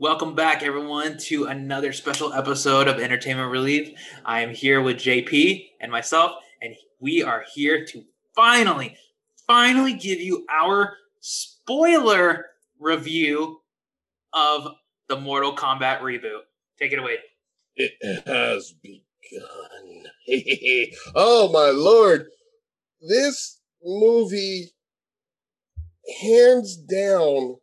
Welcome back, everyone, to another special episode of Entertainment Relief. I am here with JP and myself, and we are here to finally, finally give you our spoiler review of the Mortal Kombat reboot. Take it away. It has begun. oh my lord. This movie, hands down,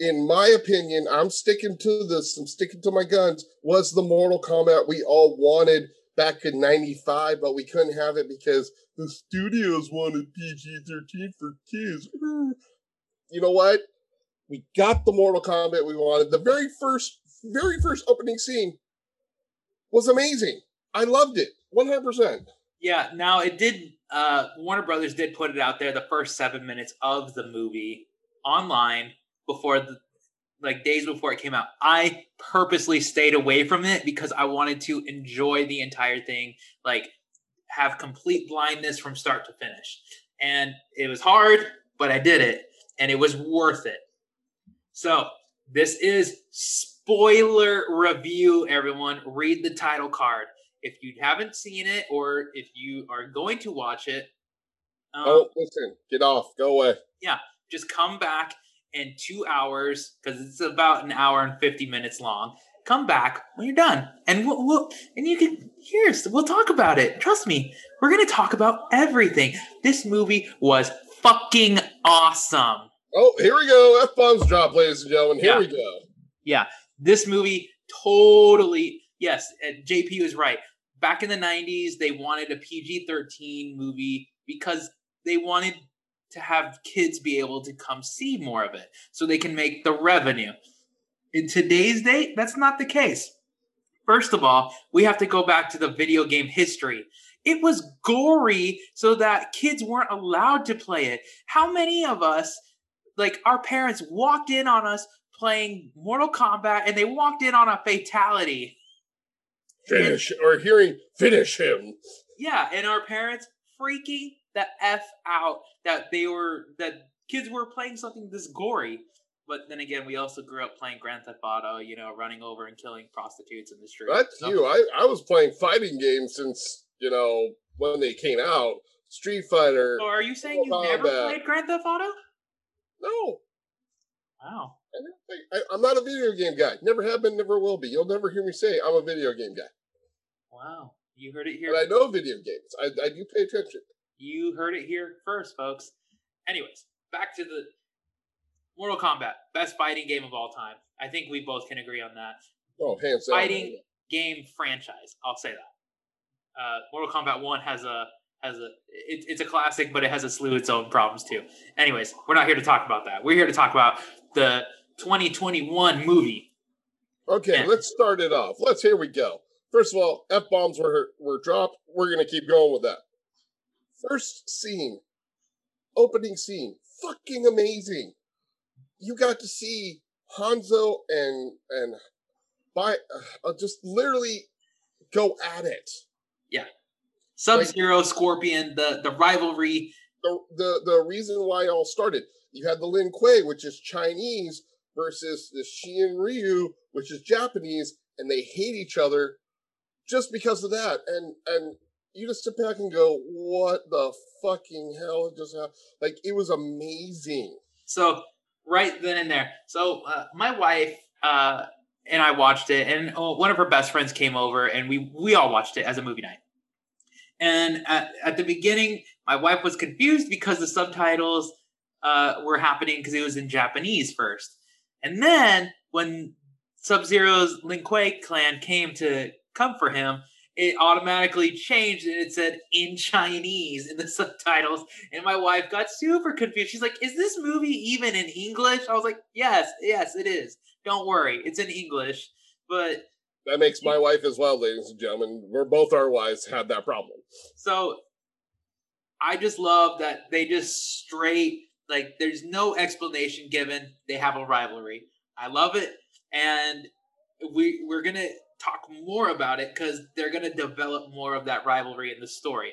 in my opinion, I'm sticking to this, I'm sticking to my guns, was the Mortal Kombat we all wanted back in 95, but we couldn't have it because the studios wanted PG 13 for kids. You know what? We got the Mortal Kombat we wanted. The very first, very first opening scene was amazing. I loved it 100%. Yeah, now it did, uh, Warner Brothers did put it out there, the first seven minutes of the movie online before the like days before it came out. I purposely stayed away from it because I wanted to enjoy the entire thing, like have complete blindness from start to finish. And it was hard, but I did it and it was worth it. So, this is spoiler review everyone. Read the title card. If you haven't seen it or if you are going to watch it, um, oh, listen, get off, go away. Yeah, just come back in two hours because it's about an hour and 50 minutes long. Come back when you're done and we'll, we'll and you can here's we'll talk about it. Trust me we're gonna talk about everything. This movie was fucking awesome. Oh here we go. F-bombs drop ladies and gentlemen. Here yeah. we go. Yeah this movie totally yes jp was right. Back in the 90s they wanted a pg-13 movie because they wanted to have kids be able to come see more of it so they can make the revenue. In today's date, that's not the case. First of all, we have to go back to the video game history. It was gory so that kids weren't allowed to play it. How many of us, like our parents, walked in on us playing Mortal Kombat and they walked in on a fatality? Finish, and, or hearing, finish him. Yeah, and our parents freaking the f out that they were that kids were playing something this gory. But then again, we also grew up playing Grand Theft Auto, you know, running over and killing prostitutes in the street. That's so. you. I, I was playing fighting games since, you know, when they came out. Street Fighter. So are you saying you never played Grand Theft Auto? No. Wow. I, am not a video game guy. Never have been, never will be. You'll never hear me say I'm a video game guy. Wow. You heard it here. But I know video games. I, I do pay attention. You heard it here first, folks. Anyways, back to the Mortal Kombat, best fighting game of all time. I think we both can agree on that. Oh, hands down. Fighting game franchise. I'll say that. Uh, Mortal Kombat One has a has a it, it's a classic, but it has a slew of its own problems too. Anyways, we're not here to talk about that. We're here to talk about the 2021 movie. Okay, and, let's start it off. Let's here we go. First of all, f bombs were were dropped. We're gonna keep going with that. First scene, opening scene, fucking amazing. You got to see Hanzo and and by uh, just literally go at it. Yeah, Sub Zero, like, Scorpion, the the rivalry. The, the the reason why it all started. You had the Lin Kuei, which is Chinese, versus the Shirai Ryu, which is Japanese, and they hate each other just because of that. And and you just sit back and go, "What the fucking hell just happened?" Like it was amazing. So right then and there. So uh, my wife uh, and I watched it, and oh, one of her best friends came over, and we we all watched it as a movie night. And at, at the beginning, my wife was confused because the subtitles uh, were happening because it was in Japanese first, and then when Sub Zero's Lin Kuei clan came to come for him, it automatically changed and it said in Chinese in the subtitles. And my wife got super confused. She's like, Is this movie even in English? I was like, Yes, yes, it is. Don't worry, it's in English. But that makes my wife as well, ladies and gentlemen. We're both our wives had that problem. So I just love that they just straight like there's no explanation given. They have a rivalry. I love it. And we we're gonna talk more about it because they're going to develop more of that rivalry in the story.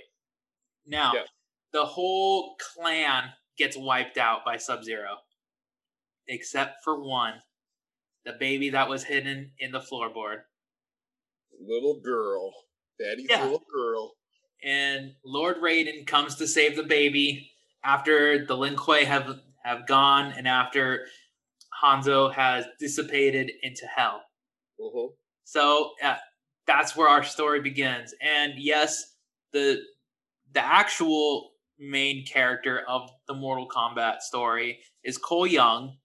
Now, yeah. the whole clan gets wiped out by Sub Zero, except for one. the baby that was hidden in the floorboard. Little girl. Daddy's Yeah. little girl. and Lord Raiden comes to save the baby after the Lin Kuei have have gone and after Hanzo has dissipated into hell. hmm So uh, that's where our story begins. And yes, the the actual main character of the Mortal Kombat story is Cole Young.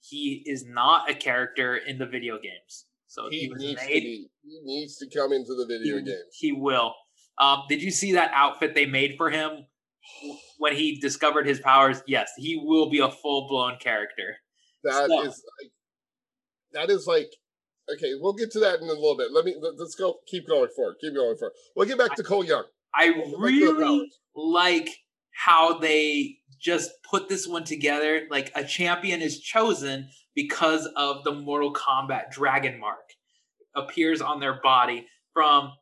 He is not a character in the video games. So he, He needs to made be. He needs to come into the video he, games. he will. Um, did you see that outfit they made for him when he discovered his powers? Yes, he will be a full blown character. That is So- like. That is like. Okay, we'll get to that in a little bit. Let me let, us go. Keep going forward. Keep going forward. We'll get back to Cole Young. I We'll get back to the really like how they just put this one together. Like a champion is chosen because of the Mortal Kombat dragon mark appears on their body from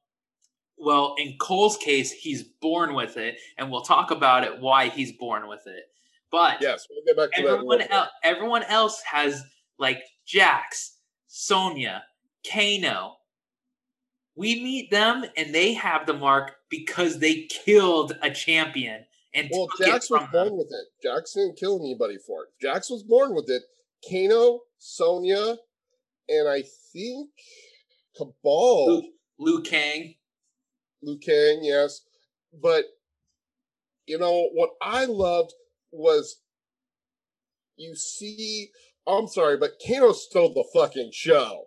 well in Cole's case he's born with it and we'll talk about it why he's born with it. But Yes, we'll get back to that. everyone else everyone else has like Jax, Sonya, Kano. We meet them and they have the mark because they killed a champion and Well, Jax was born them. with it. Jax didn't kill anybody for it. Jax was born with it. Kano, Sonya, and I think Kabal, Liu Kang. Liu Kang, yes. But you know what I loved was you see. I'm sorry, but Kano stole the fucking show.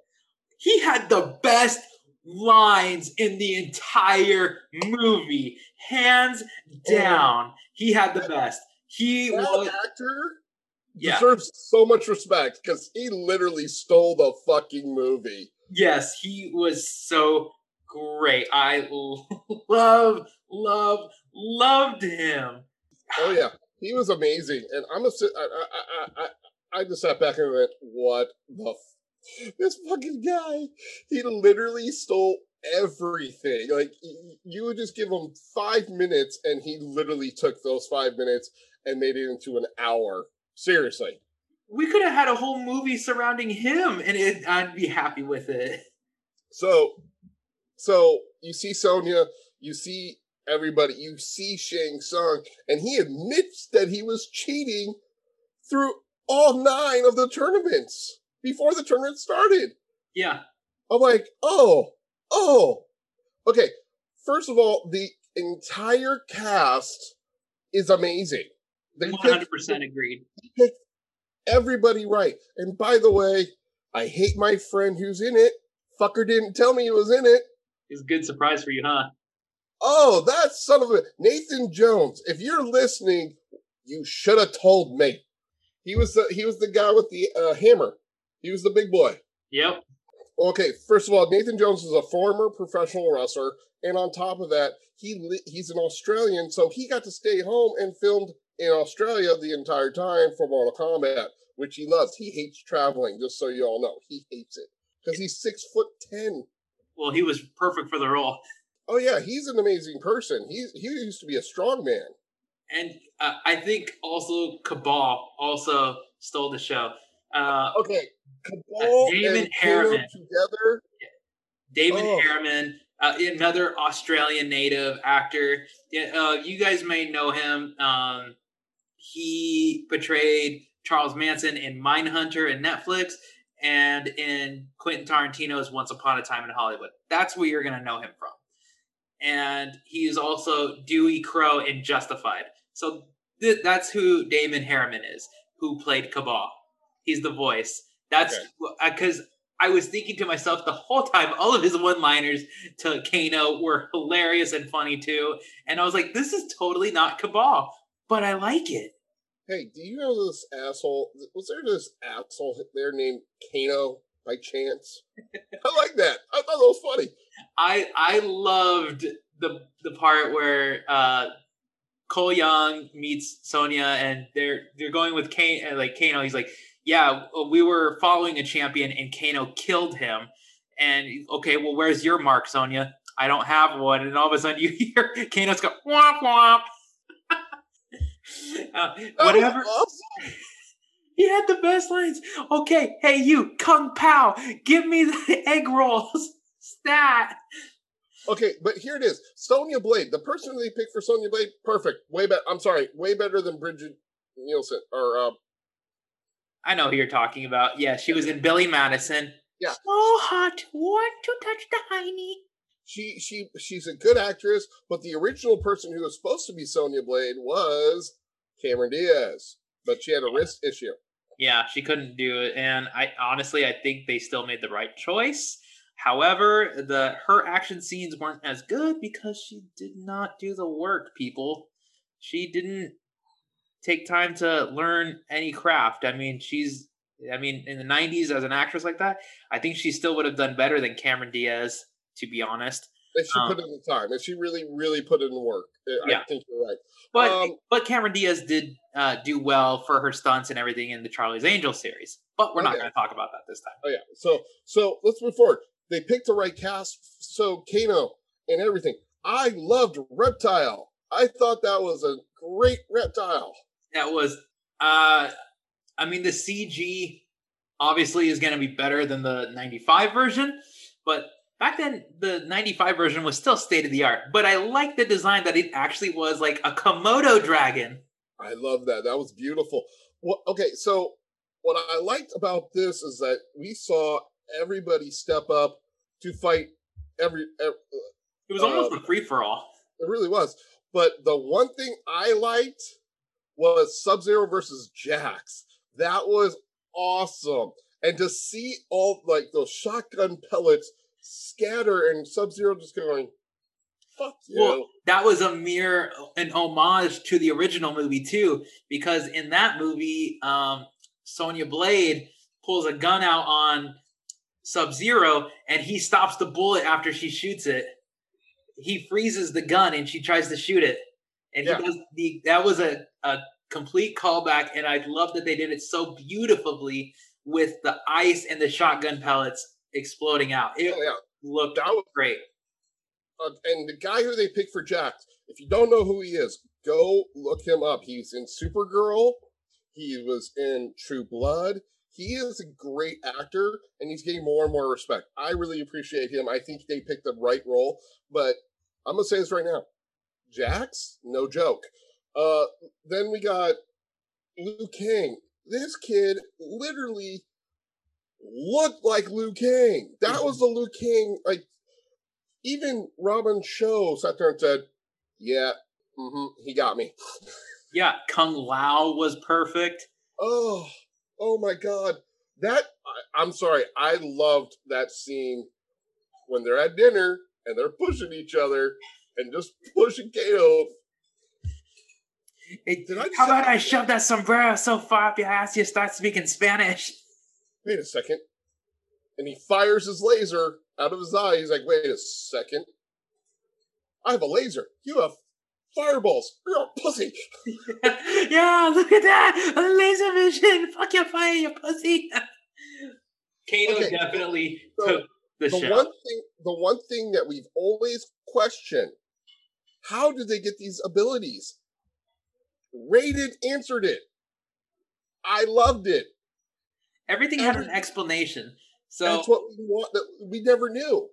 He had the best lines in the entire movie, hands down. He had the best. He That was actor yeah. deserves so much respect because he literally stole the fucking movie. Yes, he was so great. I love, love, loved him. Oh yeah, he was amazing, and I'm a. I I I, I, just sat back and went, "What the? F- this fucking guy! He literally stole everything. Like you would just give him five minutes, and he literally took those five minutes and made it into an hour. Seriously. We could have had a whole movie surrounding him, and it, I'd be happy with it. So, so you see Sonya, you see everybody, you see Shang Tsung, and he admits that he was cheating through all nine of the tournaments before the tournament started. Yeah, I'm like, oh, oh, okay. First of all, the entire cast is amazing. They hundred percent agreed. picked everybody right. And by the way, I hate my friend who's in it. Fucker didn't tell me he was in it. It's a good surprise for you, huh? Oh, that son of a Nathan Jones. If you're listening, you should have told me. He was the he was the guy with the uh, hammer. He was the big boy. Yep. Okay, first of all, Nathan Jones is a former professional wrestler, and on top of that, he he's an Australian, so he got to stay home and filmed in Australia the entire time for Mortal Kombat, which he loves. He hates traveling, just so you all know. He hates it because he's six foot ten. Well, he was perfect for the role, Oh yeah, he's an amazing person. He's he used to be a strong man. And uh, I think also Kabal also stole the show. Uh, Okay, Kabal Damon and Herriman. together. Damon Oh. Herriman, uh, another Australian native actor. Yeah, Uh, you guys may know him. Um, he portrayed Charles Manson in Mindhunter and Netflix, and in Quentin Tarantino's Once Upon a Time in Hollywood. That's where you're going to know him from. And he is also Dewey Crowe in Justified. So th- that's who Damon Herriman is, who played Kabal. He's the voice. That's because I was thinking to myself the whole time, all of his one liners to Kano were hilarious and funny too. And I was like, this is totally not Kabal, but I like it. Hey, do you know this asshole? Was there this asshole there named Kano by chance? I like that. I thought that was funny. I I loved the the part where uh Cole Young meets Sonya, and they're they're going with Kane uh, like Kano. He's like, yeah, we were following a champion and Kano killed him. And okay, well, where's your mark, Sonya? I don't have one. And all of a sudden, you hear Kano's go womp womp. uh, whatever. awesome. He had the best lines. Okay, hey you, Kung Pao, give me the egg rolls. Stat. Okay, but here it is. Sonya Blade, the person they picked for Sonya Blade, perfect. Way better. I'm sorry, way better than Bridget Nielsen or uh, I know who you're talking about. Yeah, she was in Billy Madison. Yeah. So hot. Want to touch the hiney? she she she's a good actress, but the original person who was supposed to be Sonya Blade was Cameron Diaz, but she had a wrist issue. Yeah, she couldn't do it, and I honestly I think they still made the right choice. However, the her action scenes weren't as good because she did not do the work. People, she didn't take time to learn any craft. I mean, she's I mean, in the '90s as an actress like that, I think she still would have done better than Cameron Diaz. To be honest, If she Um, put in the time, if she really, really put in the work, I Yeah. think you're right. but Um, but Cameron Diaz did uh, do well for her stunts and everything in the Charlie's Angel series. But we're not Okay. going to talk about that this time. Oh yeah. So so let's move forward. They picked the right cast. So Kano and everything. I loved Reptile. I thought that was a great reptile. That was, uh, I mean, the CG obviously is going to be better than the '95 version, but back then the '95 version was still state of the art. But I like the design that it actually was like a Komodo dragon. I love that. That was beautiful. Well, okay, so what I liked about this is that we saw everybody step up to fight every. ev- It was almost Uh, a free for all. It really was. But the one thing I liked was Sub Zero versus Jax. That was awesome. And to see all like those shotgun pellets scatter and Sub Zero just going, fuck you. Well, that was a mere an homage to the original movie too, because in that movie, um, Sonya Blade pulls a gun out on Sub Zero, and he stops the bullet after she shoots it. He freezes the gun, and she tries to shoot it, and Yeah. he does the. That was a a complete callback, and I love that they did it so beautifully with the ice and the shotgun pellets exploding out. It Oh, yeah. looked That was, great. uh, and the guy who they picked for Jack, if you don't know who he is, go look him up. He's in Supergirl. He was in True Blood. He is a great actor, and he's getting more and more respect. I really appreciate him. I think they picked the right role. But I'm gonna say this right now, Jax, no joke. Uh, then we got Liu Kang. This kid literally looked like Liu Kang. That was the Liu Kang. Like even Robin Shou sat there and said, "Yeah, hmm he got me." Yeah, Kung Lao was perfect. Oh, oh my God! That I, I'm sorry. I loved that scene when they're at dinner and they're pushing each other and just pushing Kato. It- Did I how about I shove that sombrero so far up your ass you start speaking Spanish? Wait a second. And he fires his laser out of his eye. He's like, "Wait a second. I have a laser. You have fireballs. You're a pussy." yeah, look at that! A laser vision! Fuck your fire, you pussy! Kato Okay, definitely so took the, the show. one thing the one thing that we've always questioned how did they get these abilities rated answered it i loved it Everything had an explanation. So that's what we want that we never knew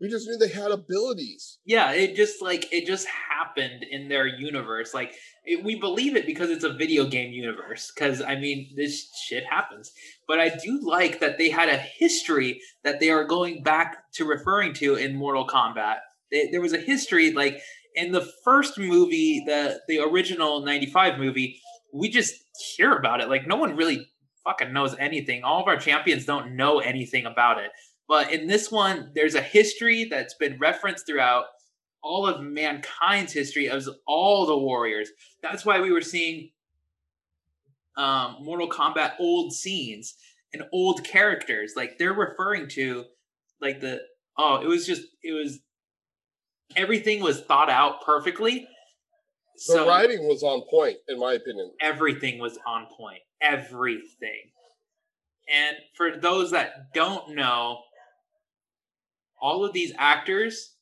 we just knew they had abilities yeah, it just like it just happened in their universe. Like it, we believe it because it's a video game universe. Because I mean, this shit happens. But I do like that they had a history that they are going back to referring to in Mortal Kombat. They, there was a history like in the first movie, the the original '95 movie. We just hear about it. Like no one really fucking knows anything. All of our champions don't know anything about it. But in this one, there's a history that's been referenced throughout all of mankind's history of all the warriors. That's why we were seeing um, Mortal Kombat old scenes and old characters. Like they're referring to, like the oh, it was just it was everything was thought out perfectly. the So writing was on point in my opinion everything was on point. Everything. And for those that don't know, all of these actors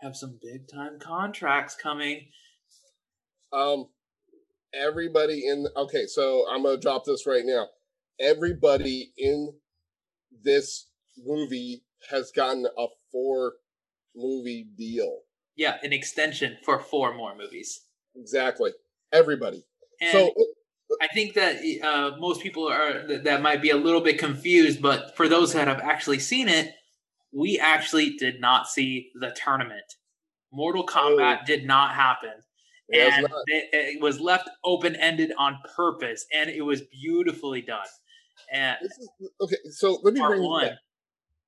have some big time contracts coming. um everybody in okay, so I'm gonna drop this right now. Everybody in this movie has gotten a four movie deal. Yeah, an extension for four more movies. Exactly. Everybody. And so I think that uh, most people are that, that might be a little bit confused, but for those that have actually seen it, we actually did not see the tournament. Mortal Kombat Oh. did not happen. it and not- it, it was left open ended on purpose, and it was beautifully done. And this is okay, so let me bring one, this up.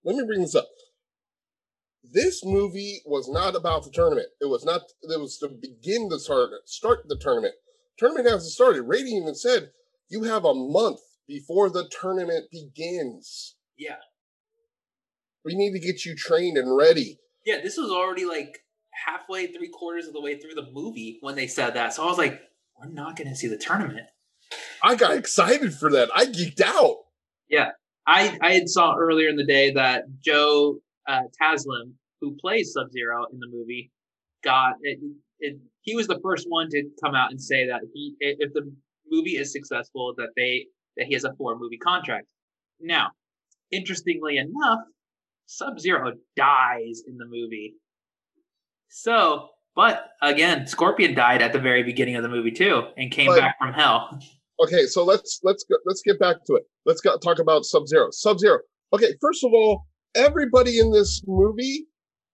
Let me bring this up. This movie was not about the tournament. It was not it was to begin the tournament, start the tournament. Tournament hasn't started. Raiden even said you have a month before the tournament begins. yeah, We need to get you trained and ready. yeah, this was already like halfway, three quarters of the way through the movie when they said that. So I was like, we're not going to see the tournament. I got excited for that. I geeked out. Yeah. I I had saw earlier in the day that Joe uh, Taslim, who plays Sub Zero in the movie, got it, it. He was the first one to come out and say that he, if the movie is successful, that they that he has a four movie contract. Now, interestingly enough, Sub Zero dies in the movie. So, but again, Scorpion died at the very beginning of the movie too, and came But- back from hell. Okay, so let's let's go, let's get back to it. Let's go, talk about Sub Zero. Sub Zero. Okay, first of all, everybody in this movie,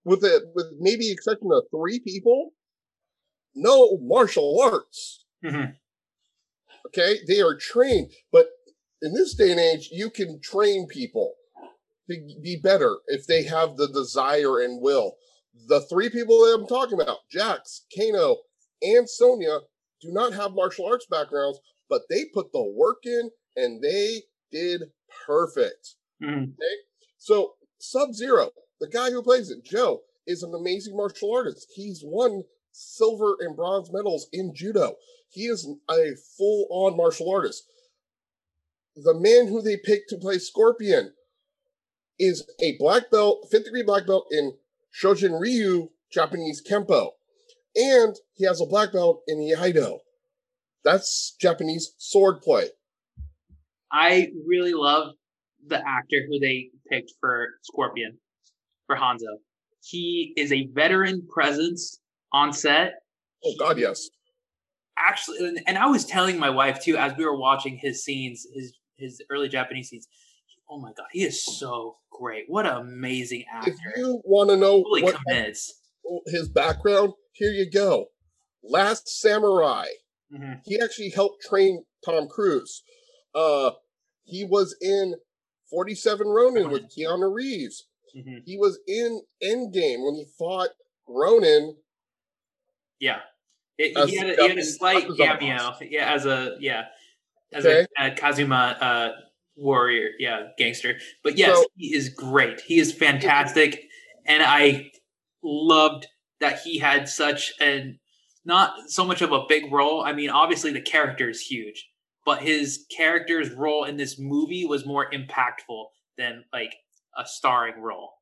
with it, with maybe exception of three people, know martial arts. Mhm. Okay, they are trained, but in this day and age, you can train people be better if they have the desire and will. The three people that I'm talking about, Jax, Kano, and Sonya, do not have martial arts backgrounds, but they put the work in and they did perfect. Mhm. So Sub Zero, the guy who plays it, Joe, is an amazing martial artist. He's won silver and bronze medals in judo. He is a full-on martial artist. The man who they picked to play Scorpion is a black belt, fifth degree black belt in Shojin Ryu Japanese Kempo. And he has a black belt in Iaido. That's Japanese sword play. I really love the actor who they picked for Scorpion, for Hanzo. He is a veteran presence on set. Oh God, yes. Actually, and, and I was telling my wife too as we were watching his scenes, his his early Japanese scenes. Oh my god, he is so great! What an amazing actor. If you want to know Fully what commits. his background, here you go. Last Samurai. Mhm. He actually helped train Tom Cruise. Uh, he was in 47 Ronin with Keanu Reeves. Mhm. He was in Endgame when he fought Ronin. Yeah, It- he, had a, he had a slight cameo. Yeah, as a yeah, as Okay. a, a Kazuma uh, warrior, yeah, gangster. But yes, So- he is great. He is fantastic, and I loved that he had such an not so much of a big role. I mean, obviously the character is huge, but his character's role in this movie was more impactful than like a starring role.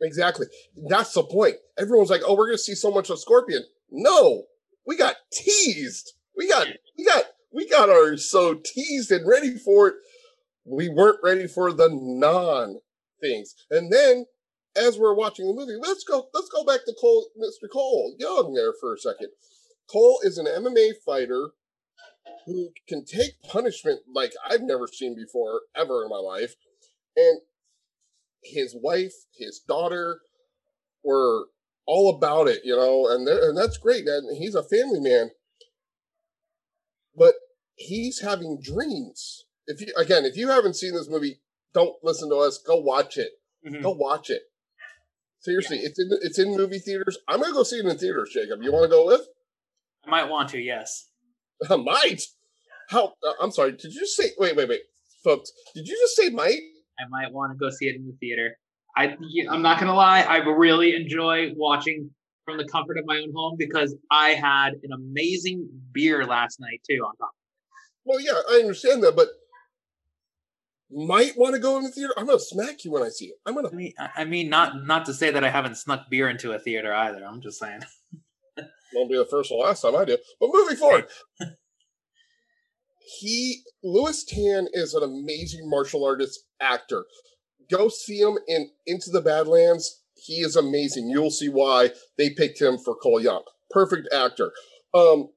Exactly. That's the point. Everyone's like, "Oh, we're going to see so much of Scorpion." No, we got teased. We got, we got, we got our so teased and ready for it. We weren't ready for the non things. And then, as we're watching the movie, let's go, let's go back to Cole, Mr. Cole Young there for a second. Cole is an MMA fighter who can take punishment like I've never seen before ever in my life, and his wife, his daughter were all about it, you know, and and that's great. And he's a family man, but he's having dreams. If you again, if you haven't seen this movie, don't listen to us. Go watch it. Mhm. Go watch it. Seriously, it's in it's in movie theaters. I'm gonna go see it in theaters, Jacob. You want to go with? I might want to, yes. I might. How? Uh, I'm sorry. Did you say? Wait, wait, wait, folks. Did you just say might? I might want to go see it in the theater. I, I'm not gonna lie, I really enjoy watching from the comfort of my own home because I had an amazing beer last night too. On top, Well, yeah, I understand that, but might want to go in the theater. I'm gonna smack you when I see it. I'm gonna. I mean, I mean, not not to say that I haven't snuck beer into a theater either. I'm just saying. Won't be the first or last time I do. But moving forward, he Lewis Tan is an amazing martial artist actor. Go see him in Into the Badlands. He is amazing. You'll see why they picked him for Cole Young. Perfect actor. Um,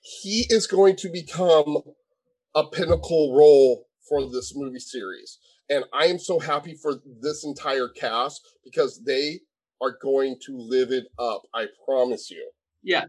he is going to become a pinnacle role for this movie series. And I am so happy for this entire cast because they are going to live it up. I promise you. Yeah,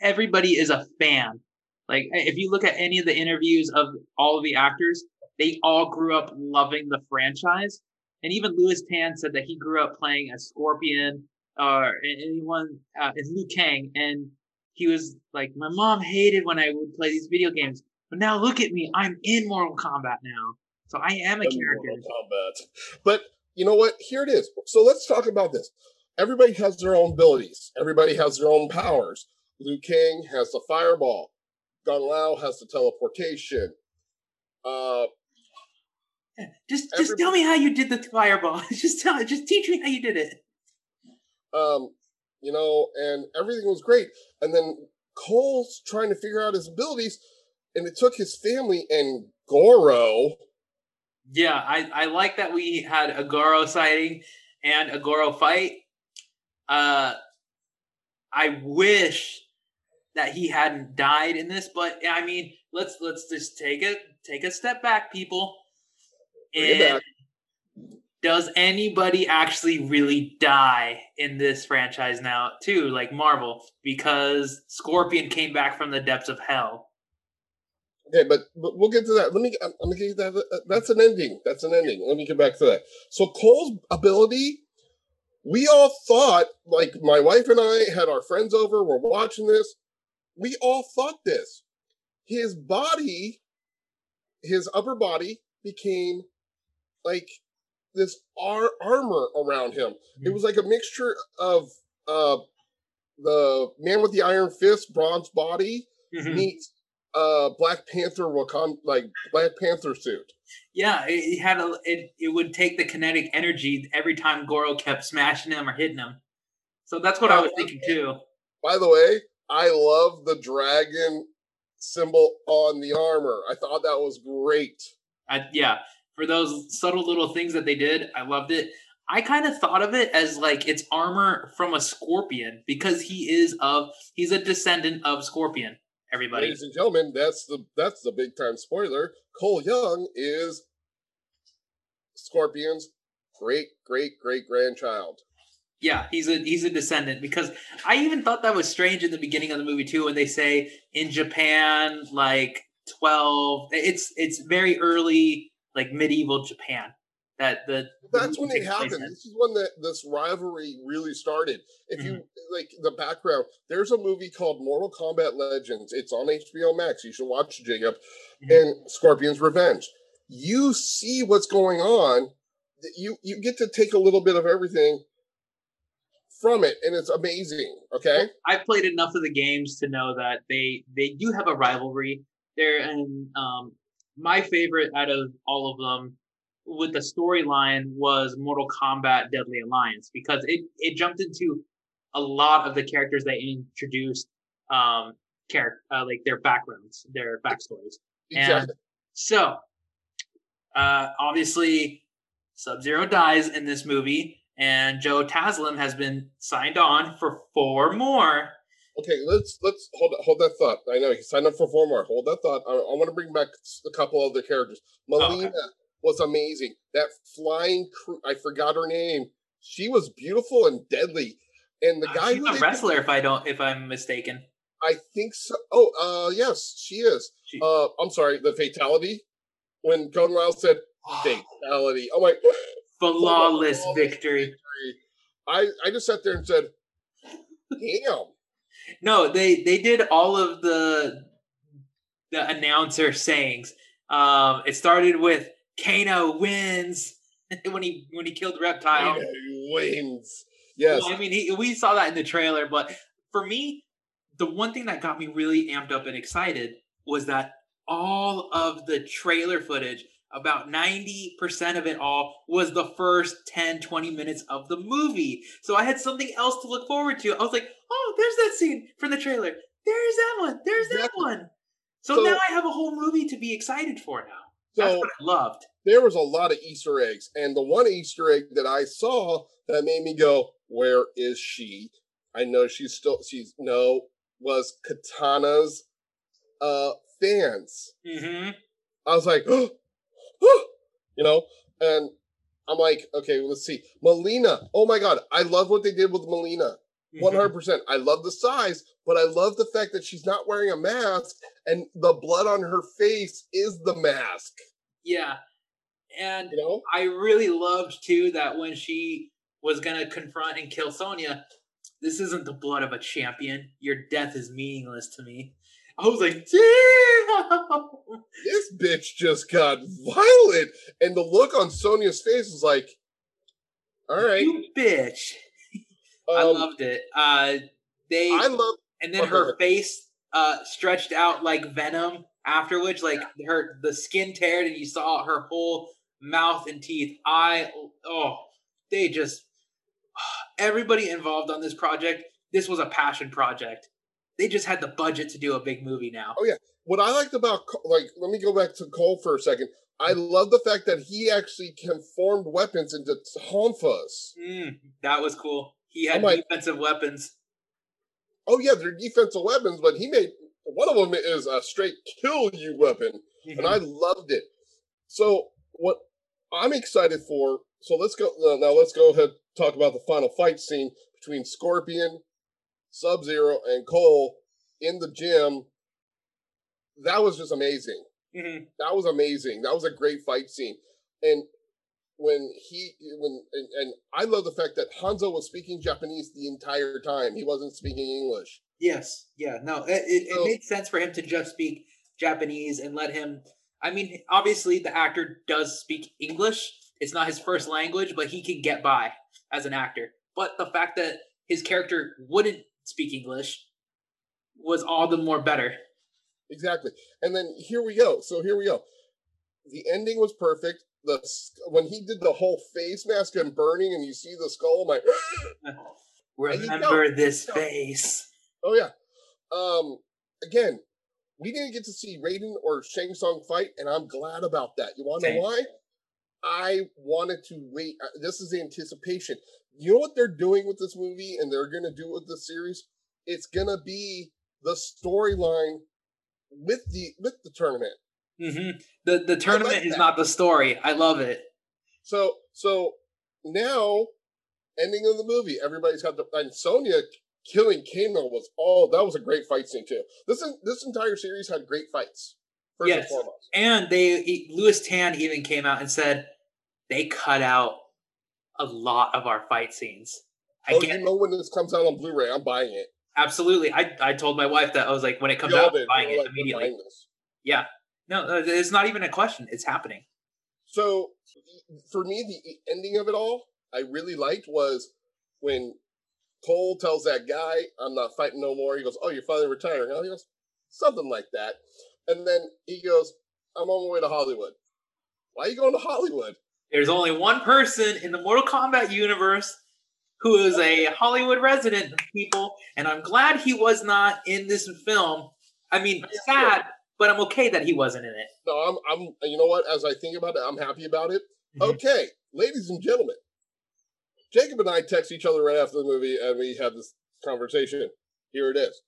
everybody is a fan. Like if you look at any of the interviews of all of the actors, they all grew up loving the franchise. And even Lewis Tan said that he grew up playing as Scorpion or uh, anyone uh, as Liu Kang, and he was like, "My mom hated when I would play these video games, but now look at me, I'm in Mortal Kombat now, so I am a I'm character." Mortal Kombat, but you know what? Here it is. So let's talk about this. Everybody has their own abilities. Everybody has their own powers. Liu Kang has the fireball. Kung Lao has the teleportation. Uh, just just tell me how you did the fireball. just tell just teach me how you did it. Um, you know, and everything was great. And then Cole's trying to figure out his abilities, and it took his family and Goro. Yeah, I, I like that we had a Goro sighting and a Goro fight. Uh, I wish that he hadn't died in this, but I mean, let's let's just take a take a step back, people. And does anybody actually really die in this franchise now, too, like Marvel? Because Scorpion came back from the depths of hell. Okay, but, but we'll get to that. Let me. I'm, I'm gonna get that. Uh, that's an ending. That's an ending. Let me get back to that. So Cole's ability, we all thought, like my wife and I had our friends over. We're watching this we all thought this. His body, his upper body became like this ar- armor around him. Mm-hmm. It was like a mixture of uh, the man with the iron fist, bronze body, mm-hmm. meets uh, Black Panther Wakanda, like Black Panther suit. Yeah, it, had a it. It would take the kinetic energy every time Goro kept smashing him or hitting him. So that's what I was thinking too. By the way, I love the dragon symbol on the armor. I thought that was great. I, yeah, for those subtle little things that they did, I loved it. I kind of thought of it as like it's armor from a scorpion because he is of he's a descendant of Scorpion. Everybody, ladies and gentlemen, that's the that's the big time spoiler. Cole Young is Scorpion's great great great grandchild. Yeah, he's a he's a descendant because I even thought that was strange in the beginning of the movie too when they say in Japan like 12 it's it's very early like medieval Japan that the That's when it happened. This is when the, this rivalry really started. If mm-hmm. you like the background, there's a movie called Mortal Kombat Legends. It's on HBO Max. You should watch Jacob mm-hmm. and Scorpion's Revenge. You see what's going on. You you get to take a little bit of everything from it, and it's amazing. Okay, I've played enough of the games to know that they they do have a rivalry there, and um, my favorite out of all of them with the storyline was Mortal Kombat Deadly Alliance because it it jumped into a lot of the characters they introduced, um, character uh, like their backgrounds, their backstories, exactly. and so uh, obviously Sub Zero dies in this movie and Joe Taslim has been signed on for four more. Okay, let's let's hold hold that thought. I know he signed up for four more. Hold that thought. I, I want to bring back a couple other characters. Mileena okay. Was amazing. That flying crew, I forgot her name. She was beautiful and deadly. And the uh, guy she's a wrestler, if I don't, if I'm mistaken. I think so. Oh, uh, yes, she is. She, uh, I'm sorry. The fatality when Kung Lao said fatality. Oh my flawless victory. victory. I I just sat there and said, "Damn." no, they they did all of the the announcer sayings. Um, it started with Kano wins when he when he killed Reptile. Kano wins. Yes. Well, I mean, he, we saw that in the trailer, but for me, the one thing that got me really amped up and excited was that all of the trailer footage about 90% of it all was the first 10 20 minutes of the movie so i had something else to look forward to i was like oh there's that scene from the trailer there's that one there's that one So, So- now I have a whole movie to be excited for now. So loved. there was a lot of Easter eggs, and the one Easter egg that I saw that made me go, "Where is she?" I know she's still she's no was Kitana's uh fans. Mm-hmm. I was like, "Oh, you know, and I'm like, okay, let's see, Mileena. Oh my god, I love what they did with Mileena. Mm-hmm. One hundred percent. I love the size, but I love the fact that she's not wearing a mask, and the blood on her face is the mask. Yeah. And You know, I really loved too that when she was gonna confront and kill Sonya, this isn't the blood of a champion. Your death is meaningless to me. I was like, damn. this bitch just got violent, and the look on Sonya's face was like, all right. You bitch. I um, loved it. Uh they I love. and then go her face uh stretched out like venom after which like her the skin teared and you saw her whole mouth and teeth i oh they just everybody involved on this project this was a passion project. They just had the budget to do a big movie now. Oh, yeah, What I liked about like, let me go back to Cole for a second. I love the fact that he actually conformed weapons into tonfas. Mm, that was cool. He had like- defensive weapons. Oh yeah, they're defensive weapons, but he made one of them is a straight kill you weapon. and I loved it. So what I'm excited for. So let's go uh, now. Let's go ahead talk about the final fight scene between Scorpion, Sub Zero, and Cole in the gym. That was just amazing. Mhm. That was amazing. That was a great fight scene. And when he when and, and I love the fact that Hanzo was speaking Japanese the entire time. He wasn't speaking English. Yes, yeah, no, it, it, So- it made sense for him to just speak Japanese and let him. I mean, obviously, the actor does speak English. It's not his first language, but he can get by as an actor. But the fact that his character wouldn't speak English was all the more better. Exactly. And then here we go. So here we go. The ending was perfect. The when he did the whole face mask and burning, and you see the skull, like, Remember this face. Oh yeah. Um, again, we didn't get to see Raiden or Shang Tsung fight, and I'm glad about that. You want to know why? I wanted to wait. uh, This is anticipation. You know what they're doing with this movie, and they're gonna do with this series? It's gonna be the storyline with the with the tournament. hmm The the tournament is that. not the story. I love it. So so now, ending of the movie, everybody's got the and Sonya killing Kano was all that was a great fight scene too. This this entire series had great fights. First and Yes. foremost. And they he- Lewis Tan even came out and said they cut out a lot of our fight scenes. I Oh, you know when this comes out on Blu-ray, I'm buying it. absolutely. I I told my wife that I was like when it comes We all out, I'm buying it like, immediately. buying. Yeah. No, uh, it's not even a question. It's happening. So for me, the ending of it all, I really liked was when Cole tells that guy, "I'm not fighting no more." He goes, "Oh, you're finally retiring?" Huh? He goes, "Something like that." And then he goes, "I'm on my way to Hollywood." Why are you going to Hollywood? There's only one person in the Mortal Kombat universe who is a Hollywood resident, people, and I'm glad he was not in this film. I mean, sad, but I'm okay that he wasn't in it. No, I'm, I'm. You know what? As I think about it, I'm happy about it. Mhm. Okay, ladies and gentlemen, Jacob and I text each other right after the movie, and we have this conversation. Here it is.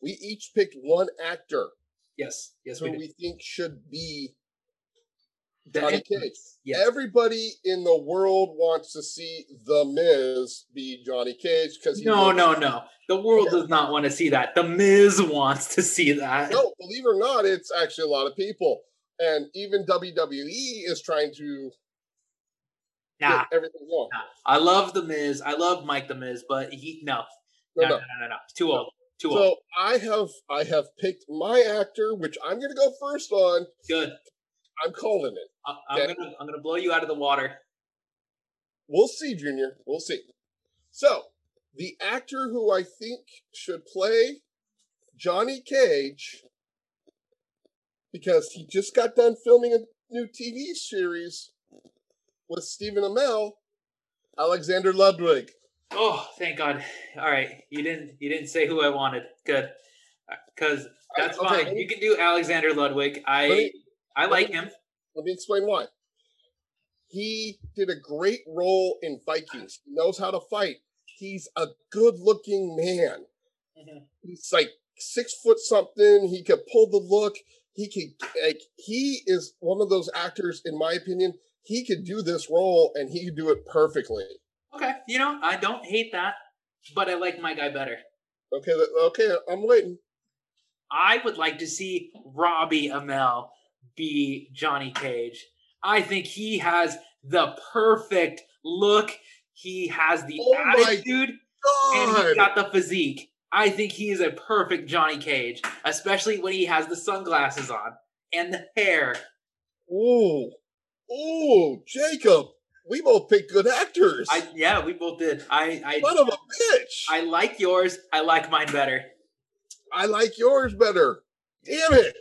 We each picked one actor Yes, yes, who we we think should be Johnny. Cage. Yes. Everybody in the world wants to see The Miz be Johnny Cage because No, no, no. The world does not want to see that. The Miz wants to see that. no. Believe it or not, it's actually a lot of people, and even WWE is trying to Nah, everything going. nah. I love the Miz. I love Mike the Miz, but he no, No, no, no. no, no, no. Too old. Too old. So I have I have picked my actor, which I'm going to go first on. Good. I'm calling it. I, I'm Okay. gonna I'm gonna blow you out of the water. We'll see, Junior. We'll see. So the actor who I think should play Johnny Cage because he just got done filming a new TV series with Stephen Amell, Alexander Ludwig. Oh, thank God. All right, you didn't you didn't say who I wanted. Good. because that's I- okay, fine. You can do Alexander Ludwig. I me- I like me- him. Let me explain why. He did a great role in Vikings. He knows how to fight. He's a good looking man. Mhm. He's like six foot something. He could pull the look. He could like he is one of those actors, in my opinion. He could do this role and he could do it perfectly. Okay, you know I don't hate that, but I like my guy better. Okay, okay, I'm waiting. I would like to see Robbie Amell be Johnny Cage. I think he has the perfect look. He has the Oh attitude and he's got the physique. I think he is a perfect Johnny Cage, especially when he has the sunglasses on and the hair. ooh, ooh, Jacob, we both picked good actors. I yeah, we both did. I Son I of a bitch. I like yours. I like mine better. I like yours better. Damn it.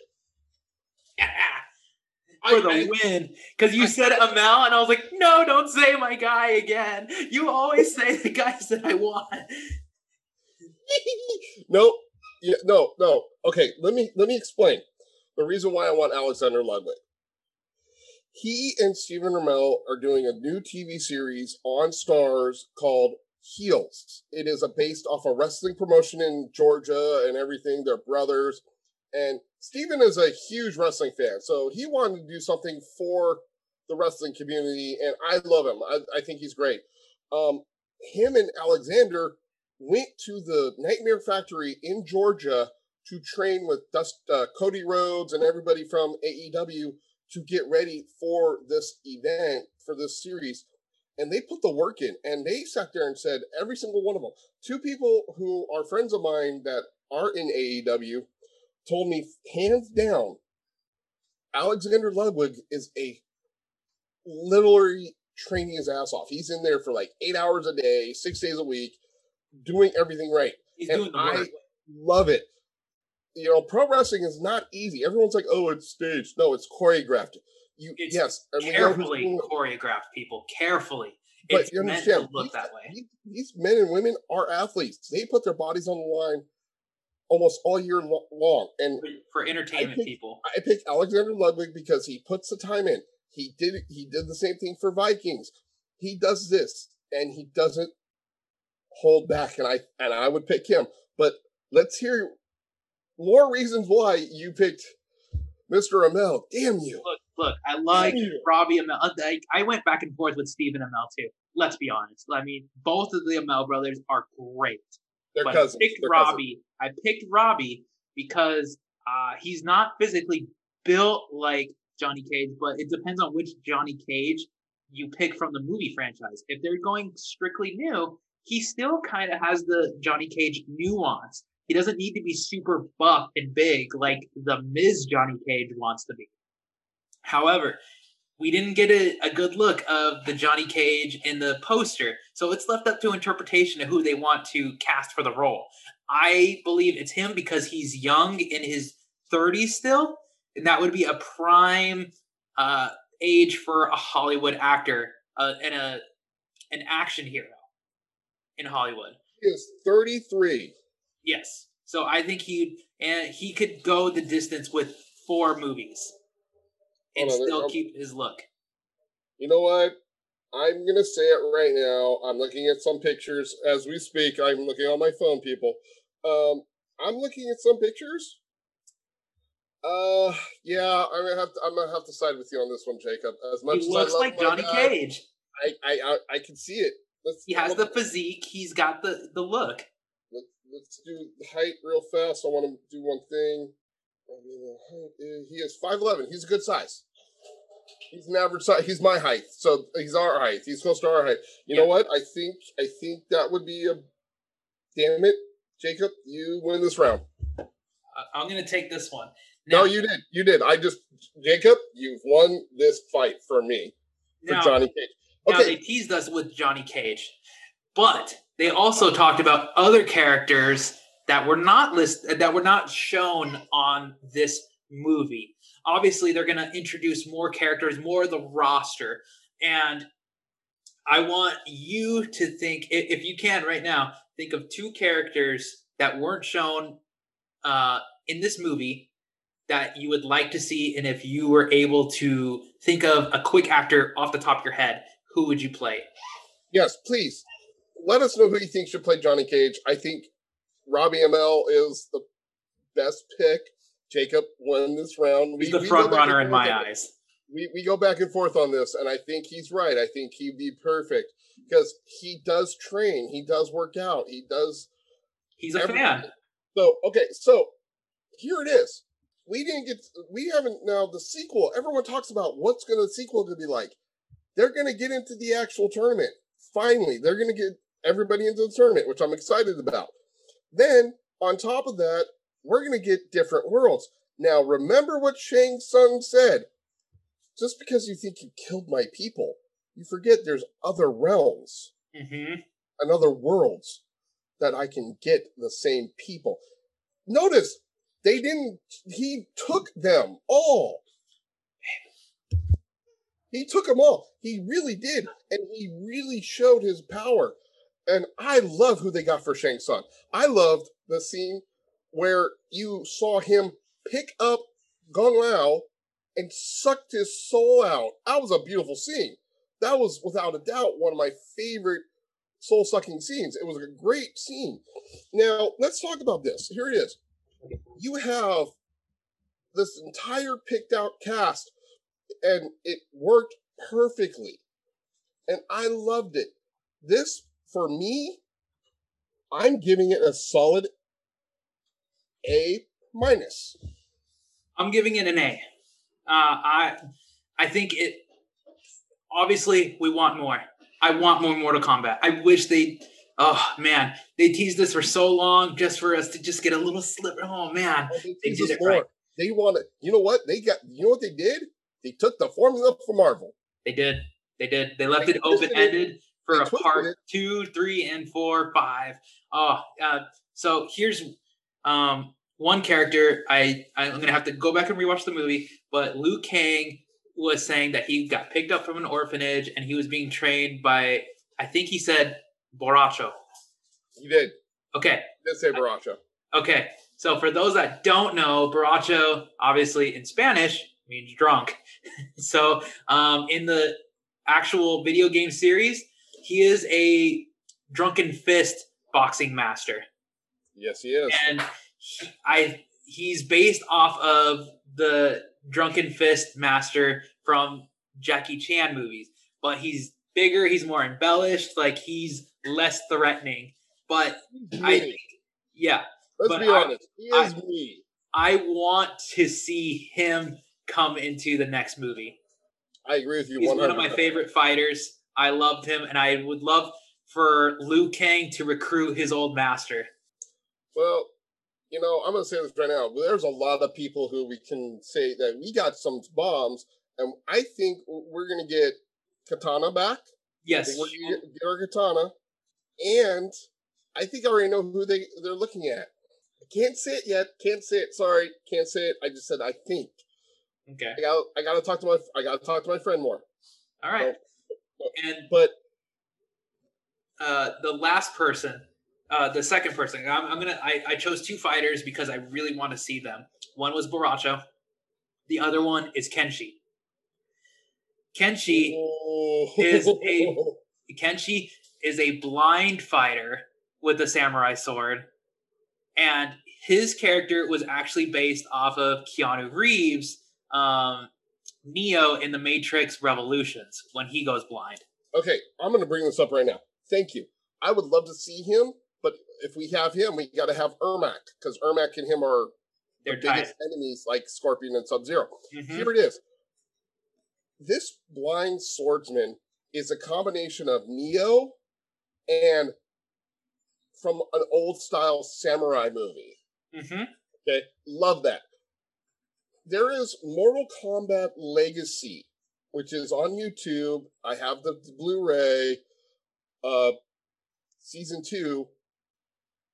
For I- the I- win, because you said Amell, and I was like, "No, don't say my guy again. You always say the guys that I want." no, yeah, no, no. Okay, let me let me explain the reason why I want Alexander Ludwig. He and Stephen Amell are doing a new TV series on Starz called Heels. It is a based off a wrestling promotion in Georgia and everything. They're brothers, and Stephen is a huge wrestling fan, so he wanted to do something for the wrestling community, and I love him. I, I think he's great. Um, him and Alexander went to the Nightmare Factory in Georgia to train with Dust, uh, Cody Rhodes and everybody from AEW to get ready for this event for this series. And they put the work in, and they sat there and said every single one of them. Two people who are friends of mine that are in AEW told me hands down, Alexander Ludwig is a literally training his ass off. He's in there for like eight hours a day, six days a week, doing everything right. He's And doing the I- work. Love it. You know, pro wrestling is not easy. Everyone's like, "Oh, it's staged." No, it's choreographed. You It's yes, and we carefully choreographed, people. Carefully. but It's you understand, look these- that way. these- men and women are athletes. They put their bodies on the line almost all year long, and For, for entertainment, think- people. I picked Alexander Ludwig because he puts the time in. He did he did the same thing for Vikings. He does this and he doesn't hold back and I and I would pick him. But let's hear more reasons why you picked Mr. Amell. Damn you. Look, look. I like Robbie Amell. uh, I, I went back and forth with Stephen Amell too. Let's be honest. I mean, both of the Amell brothers are great. They're but cousins. I picked They're cousins. Robbie. I picked Robbie because uh, he's not physically built like Johnny Cage, but it depends on which Johnny Cage you pick from the movie franchise. If they're going strictly new, he still kind of has the Johnny Cage nuance. He doesn't need to be super buff and big like the Miz Johnny Cage wants to be. However, we didn't get a, a good look of the Johnny Cage in the poster, so it's left up to interpretation of who they want to cast for the role. I believe it's him because he's young in his 30s still, and that would be a prime uh, age for a Hollywood actor uh, and a an action hero in Hollywood. He is 33. Yes, so I think he and he could go the distance with four movies and on, still I'm- keep his look. You know what? I'm gonna say it right now. I'm looking at some pictures as we speak. I'm looking on my phone, people. Um, I'm looking at some pictures. Uh, yeah, I'm gonna have to. I'm gonna have to side with you on this one, Jacob. As much He as looks I love like Johnny guy, Cage. I, I, I, I can see it. Let's. He has the physique. He's got the the look. Let's, let's do the height real fast. I want to do one thing. I mean, the height is- He is five eleven. He's a good size. He's an average size. He's my height, so he's our height. He's close to our height. You know what? I think I think that would be a. Damn it, Jacob! You win this round. I'm gonna take this one. No, you did. You did. I just Jacob. You've won this fight for me for now, Johnny Cage. now Okay, they teased us with Johnny Cage, but they also talked about other characters that were not listed, that were not shown on this movie. Obviously, they're gonna introduce more characters, more of the roster, and I want you to think, if you can, right now, think of two characters that weren't shown uh, in this movie that you would like to see, and if you were able to think of a quick actor off the top of your head, who would you play? Yes, please. Let us know who you think should play Johnny Cage. I think Robbie Amell is the best pick. Jacob won this round. He's we, the front runner in my eyes. We, we go back and forth on this, and I think he's right. I think he'd be perfect because he does train, he does work out, he does. He's a everything. fan. So okay, so here it is. We didn't get. We haven't now the sequel. Everyone talks about what's going to the sequel to be like. They're going to get into the actual tournament. Finally, they're going to get everybody into the tournament, which I'm excited about. Then on top of that, we're going to get different worlds. Now, remember what Shang Tsung said. Just because you think you killed my people, you forget there's other realms mm-hmm. and other worlds that I can get the same people. Notice they didn't, he took them all. He took them all. He really did. And he really showed his power. And I love who they got for Shang Tsung. I loved the scene where you saw him pick up Kung Lao and sucked his soul out. That was a beautiful scene. That was without a doubt one of my favorite soul sucking scenes. It was a great scene. Now, let's talk about this. Here it is. You have this entire picked out cast, and it worked perfectly. And I loved it. This, for me, I'm giving it a solid A minus. I'm giving it an A. Uh, I I think it. Obviously, we want more. I want more Mortal Kombat. I wish they. Oh man, they teased this for so long just for us to just get a little slip. Oh man, oh, they, they did it more. right. They want to. You know what? They got. You know what they did? They took the formula from Marvel. They did. They did. They left they it open ended for a part it. two, three, and four, five. Oh, uh, so here's um one character I I'm gonna have to go back and rewatch the movie, but Liu Kang was saying that he got picked up from an orphanage and he was being trained by I think he said Boracho. He did. Okay. He did say Boracho. Okay. So for those that don't know, Boracho obviously in Spanish means drunk. so um, in the actual video game series, he is a drunken fist boxing master. Yes, he is. And he, I he's based off of the drunken fist master from Jackie Chan movies, but he's bigger, he's more embellished, like he's less threatening. But I think, yeah. Let's be honest, he is I, me. I want to see him come into the next movie. I agree with you. He's 100%. one of my favorite fighters. I loved him, and I would love for Liu Kang to recruit his old master. Well, you know, I'm going to say this right now. There's a lot of people who we can say that we got some bombs, and I think we're going to get Kitana back. Yes, we're going to get our Kitana, and I think I already know who they they're looking at. I can't say it yet. Can't say it. Sorry, can't say it. I just said I think. Okay. I got I got to talk to my I got to talk to my friend more. All right. So, and but uh, the last person, uh, the second person, I'm, I'm gonna I, I chose two fighters because I really want to see them. One was Borracho, the other one is Kenshi. Kenshi oh. is a Kenshi is a blind fighter with a samurai sword, and his character was actually based off of Keanu Reeves um, Neo in the Matrix Revolutions when he goes blind. Okay, I'm going to bring this up right now. Thank you. I would love to see him, but if we have him, we got to have Ermac because Ermac and him are They're the biggest enemies, like Scorpion and Sub-Zero mm-hmm. Here it is. This blind swordsman is a combination of Neo and from an old style samurai movie. Mm-hmm. Okay, love that there is Mortal Kombat Legacy, which is on YouTube. I have the, the Blu-ray, uh, season two,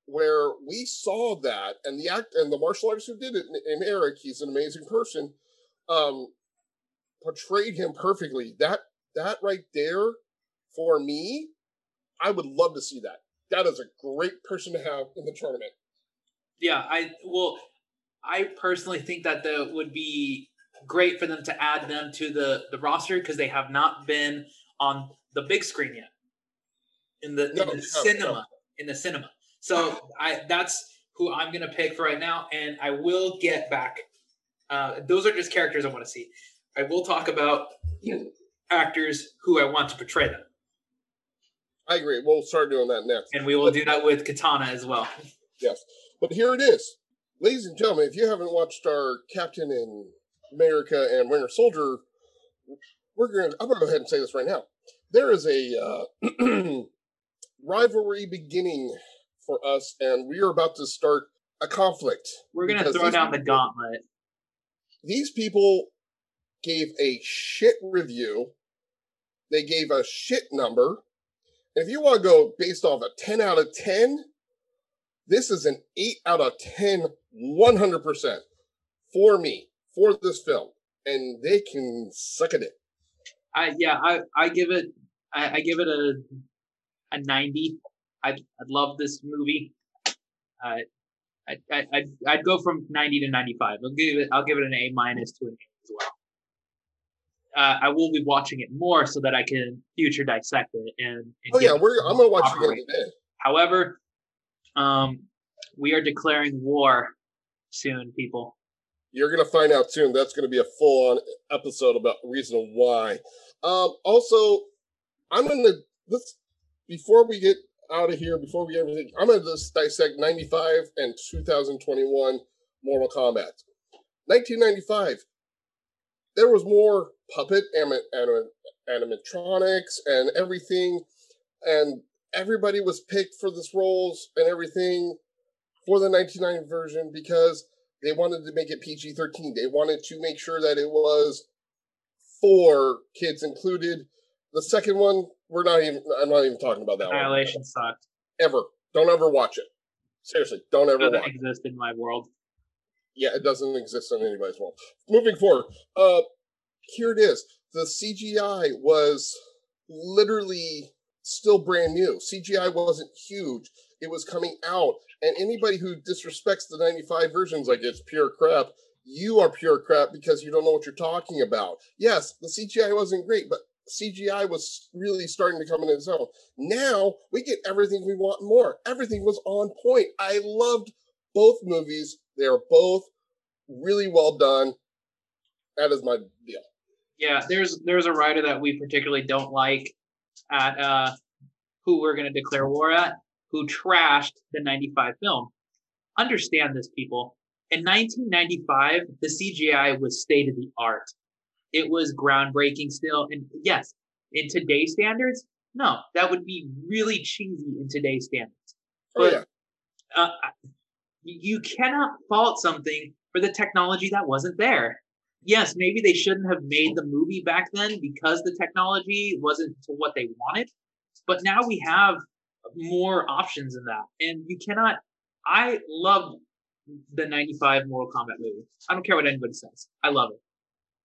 where we saw that, and the act and the martial artist who did it, and Eric, he's an amazing person, um, portrayed him perfectly. That that right there, for me, I would love to see that. That is a great person to have in the tournament. Yeah, I well, I personally think that the would be great for them to add them to the the roster because they have not been on the big screen yet in the, No, in the no, cinema no. in the cinema. So I that's who I'm gonna pick for right now, and I will get back. Uh, those are just characters I want to see. I will talk about actors who I want to portray them, I agree. We'll start doing that next. and we will do that with Kitana as well. Yes. But here it is. Ladies and gentlemen, if you haven't watched our Captain in America and Winter Soldier, we're going to, I'm going to go ahead and say this right now. There is a uh, rivalry beginning for us, and we are about to start a conflict. We're gonna Because throw down the gauntlet. These people gave a shit review. They gave a shit number. And if you want to go based off a 10 out of 10, this is an 8 out of 10, 100% for me, for this film. And they can suck at it. I yeah, I I give it I, I give it a a ninety. I'd I'd love this movie. Uh, I I I'd, I'd go from ninety to ninety five. I'll give it I'll give it an A minus to an A as well. Uh, I will be watching it more so that I can future dissect it and. and Oh, yeah, we're, I'm going to watch it again. However, um, we are declaring war soon, people. You're going to find out soon. That's going to be a full on episode about reason why. Um, also, I'm going to let's before we get out of here, before we everything, I'm going to just dissect 95 and 2021 Mortal Kombat. 1995, there was more puppet anim- anim- animatronics and everything, and everybody was picked for this roles and everything for the 1990 version because they wanted to make it PG 13. They wanted to make sure that it was for kids included. The second one, we're not even, I'm not even talking about that one. Annihilation sucked. Ever. Don't ever watch it. Seriously, don't ever Doesn't watch it. exist in my world. Yeah, it doesn't exist in anybody's world. Moving forward, uh, here it is. The CGI was literally still brand new. CGI wasn't huge. It was coming out, and anybody who disrespects the 95 versions like it's pure crap, you are pure crap because you don't know what you're talking about. Yes, the CGI wasn't great, but CGI was really starting to come in its own. Now we get everything we want more. Everything was on point. I loved both movies. They are both really well done. That is my deal. Yeah, there's there's a writer that we particularly don't like at uh who we're gonna declare war at, who trashed the 95 film. Understand this, people. In 1995, the CGI was state of the art. It was groundbreaking still. And yes, in today's standards, no, that would be really cheesy in today's standards. Oh But- yeah, Uh, you cannot fault something for the technology that wasn't there. Yes, maybe they shouldn't have made the movie back then because the technology wasn't to what they wanted. But now we have more options in that. And you cannot I love the 95 Mortal Kombat movie. I don't care what anybody says. I love it.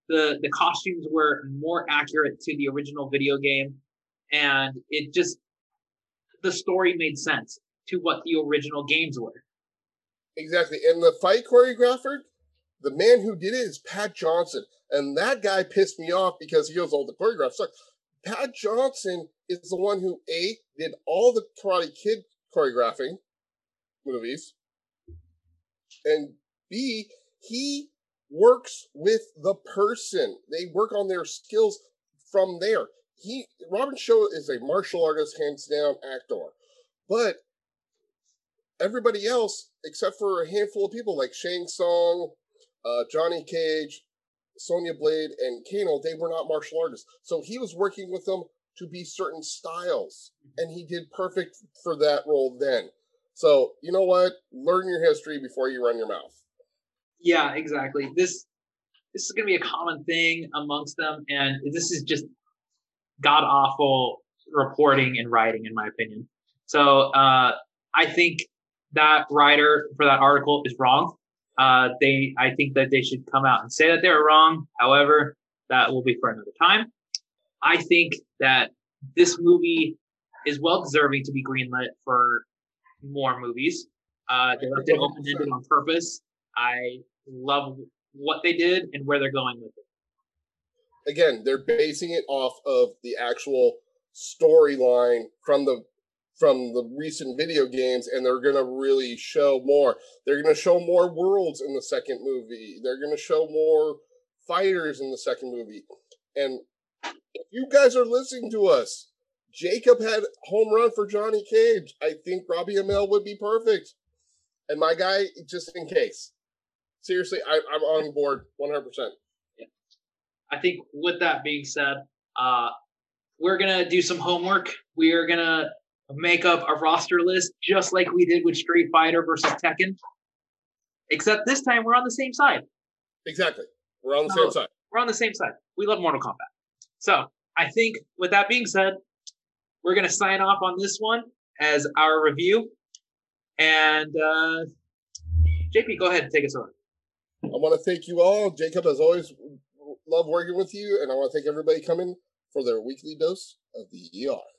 The the costumes were more accurate to the original video game and it just the story made sense to what the original games were. exactly. And the fight choreographer, the man who did it is Pat Johnson, and that guy pissed me off because he goes, "Oh, the choreograph sucks." Pat Johnson is the one who a did all the Karate Kid choreographing movies, and b he works with the person. They work on their skills from there. He Robin Shou is a martial artist, hands down actor, but everybody else, except for a handful of people like Shang Tsung, uh, Johnny Cage, Sonya Blade, and Kano, they were not martial artists. So he was working with them to be certain styles, and he did perfect for that role then. So you know what? Learn your history before you run your mouth. Yeah, exactly. This this is going to be a common thing amongst them, and this is just god awful reporting and writing, in my opinion. So uh, I think that writer for that article is wrong. Uh, they, I think that they should come out and say that they were wrong. However, that will be for another time. I think that this movie is well deserving to be greenlit for more movies. Uh, they left it open ended on purpose. I love what they did and where they're going with it. Again, they're basing it off of the actual storyline from the from the recent video games and they're going to really show more. They're going to show more worlds in the second movie. They're going to show more fighters in the second movie. And if you guys are listening to us, Jacob had home run for Johnny Cage. I think Robbie Amell would be perfect. And my guy, just in case. Seriously, I, am on board 100%. Yeah. I think with that being said, uh, we're to do some homework. We are to make up a roster list just like we did with Street Fighter versus Tekken. Except this time we're on the same side. Exactly. We're on the so, same side. We're on the same side. We love Mortal Kombat. So I think with that being said, we're going to sign off on this one as our review. And uh, JP, go ahead and take us on. I want to thank you all. Jacob, as always, love working with you. And I want to thank everybody coming for their weekly dose of the ER.